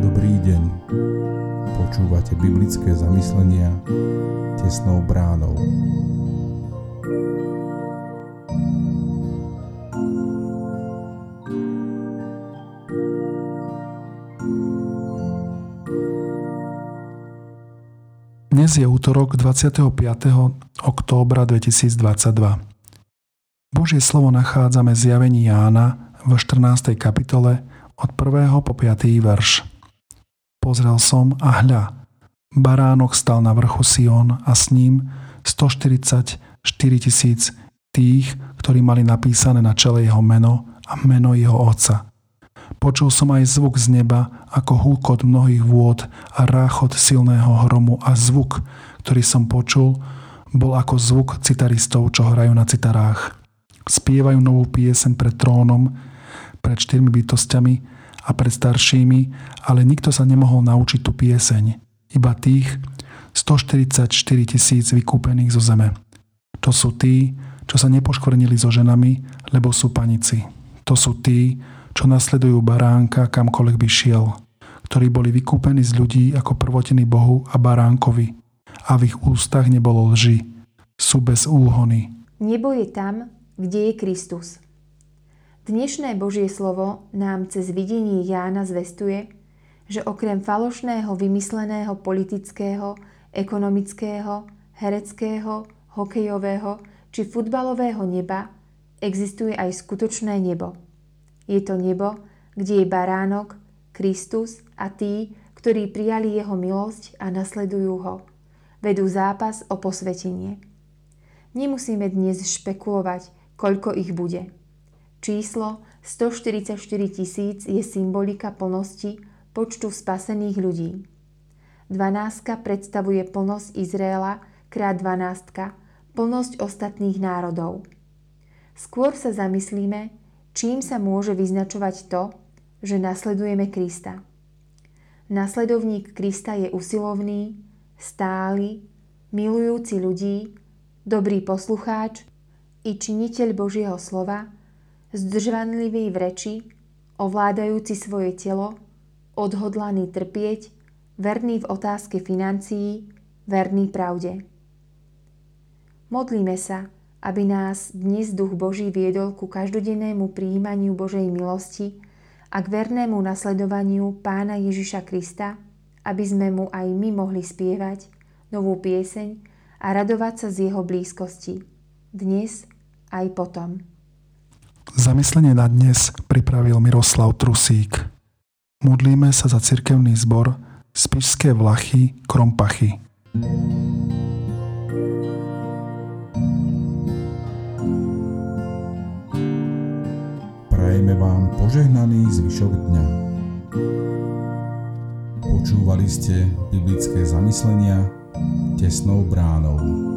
Dobrý deň. Počúvate biblické zamyslenia tesnou bránou. Dnes je útorok 25. októbra 2022. Božie slovo nachádzame v zjavení Jána v 14. kapitole od 1. po 5. verš. Pozrel som a hľa, baránok stal na vrchu Sion a s ním 144 tisíc tých, ktorí mali napísané na čele jeho meno a meno jeho otca – Počul som aj zvuk z neba, ako húkot mnohých vôd a ráchot silného hromu a zvuk, ktorý som počul, bol ako zvuk citaristov, čo hrajú na citarách. Spievajú novú pieseň pred trónom, pred štyrmi bytostiami a pred staršími, ale nikto sa nemohol naučiť tú pieseň. Iba tých 144 tisíc vykúpených zo zeme. To sú tí, čo sa nepoškvrnili so ženami, lebo sú panici. To sú tí, čo nasledujú baránka kamkoľvek by šiel, ktorí boli vykúpení z ľudí ako prvotiny Bohu a baránkovi a v ich ústach nebolo lži. Sú bez úhony. Nebo je tam, kde je Kristus. Dnešné Božie slovo nám cez videnie Jána zvestuje, že okrem falošného vymysleného politického, ekonomického, hereckého, hokejového či futbalového neba existuje aj skutočné nebo. Je to nebo, kde je baránok, Kristus a tí, ktorí prijali jeho milosť a nasledujú ho. Vedú zápas o posvetenie. Nemusíme dnes špekulovať, koľko ich bude. Číslo 144 tisíc je symbolika plnosti počtu spasených ľudí. Dvanáctka predstavuje plnosť Izraela krát dvanáctka, plnosť ostatných národov. Skôr sa zamyslíme, čím sa môže vyznačovať to, že nasledujeme Krista. Nasledovník Krista je usilovný, stály, milujúci ľudí, dobrý poslucháč i činiteľ Božieho slova, zdržvanlivý v reči, ovládajúci svoje telo, odhodlaný trpieť, verný v otázke financií, verný pravde. Modlíme sa, aby nás dnes Duch Boží viedol ku každodennému príjmaniu Božej milosti a k vernému nasledovaniu Pána Ježiša Krista, aby sme mu aj my mohli spievať novú pieseň a radovať sa z jeho blízkosti. Dnes aj potom. Zamyslenie na dnes pripravil Miroslav Trusík. Modlíme sa za cirkevný zbor Spišské Vlachy Krompachy. Prajeme vám požehnaný zvyšok dňa. Počúvali ste biblické zamyslenia tesnou bránou.